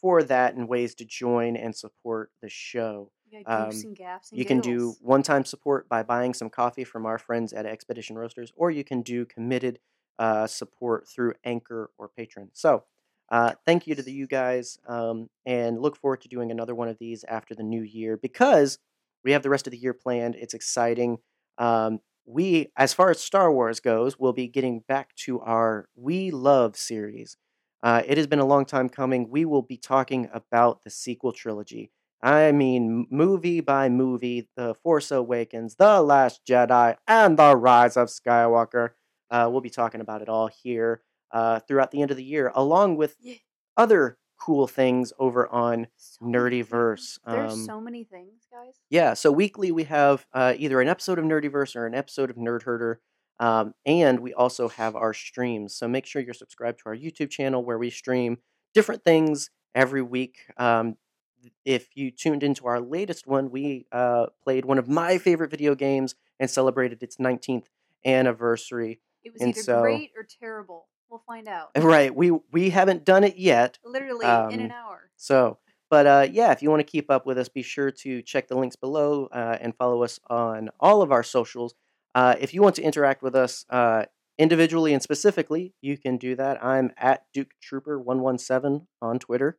for that and ways to join and support the show. You Um, and and You can do one time support by buying some coffee from our friends at Expedition Roasters, or you can do committed uh, support through Anchor or Patreon. So, uh, thank you to the, you guys, um, and look forward to doing another one of these after the new year because we have the rest of the year planned. It's exciting. Um, we, as far as Star Wars goes, will be getting back to our We Love series. Uh, it has been a long time coming. We will be talking about the sequel trilogy. I mean, movie by movie, The Force Awakens, The Last Jedi, and The Rise of Skywalker. Uh, we'll be talking about it all here uh, throughout the end of the year, along with Yeah. other cool things over on So Nerdyverse. There's Um, so many things, guys. yeah, so weekly we have uh, either an episode of Nerdyverse or an episode of Nerd Herder. Um, and we also have our streams. So make sure you're subscribed to our YouTube channel where we stream different things every week. Um, if you tuned into our latest one, we uh, played one of my favorite video games and celebrated its 19th anniversary. It was and either so- great or terrible. We'll find out. Right, we we haven't done it yet, Literally in Um, an hour. So, but uh, yeah, if you want to keep up with us, be sure to check the links below uh, and follow us on all of our socials. Uh, if you want to interact with us uh, individually and specifically, you can do that. I'm at Duke Trooper one one seven on Twitter.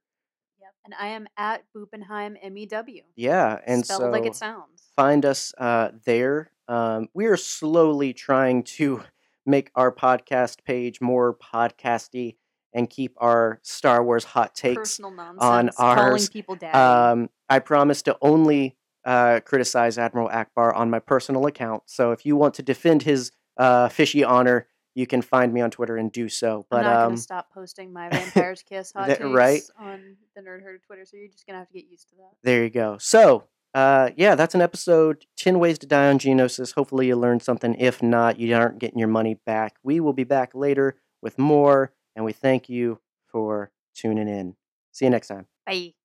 Yep. And I am at Bupenheim MEW. Yeah, and Spelled so like it sounds. find us uh, there. Um, we are slowly trying to make our podcast page more podcasty and keep our Star Wars hot takes on ours. Um, I promise to only uh, criticize Admiral Ackbar on my personal account. So if you want to defend his uh, fishy honor, you can find me on Twitter and do so. But I'm not um, gonna stop posting my Vampire's Kiss hot that- takes right? on the Nerd Herd Twitter, so you're just gonna have to get used to that. there you go. So uh, yeah, that's an episode. Ten ways to die on Geonosis. Hopefully you learned something. If not, you aren't getting your money back. We will be back later with more, and we thank you for tuning in. See you next time. Bye.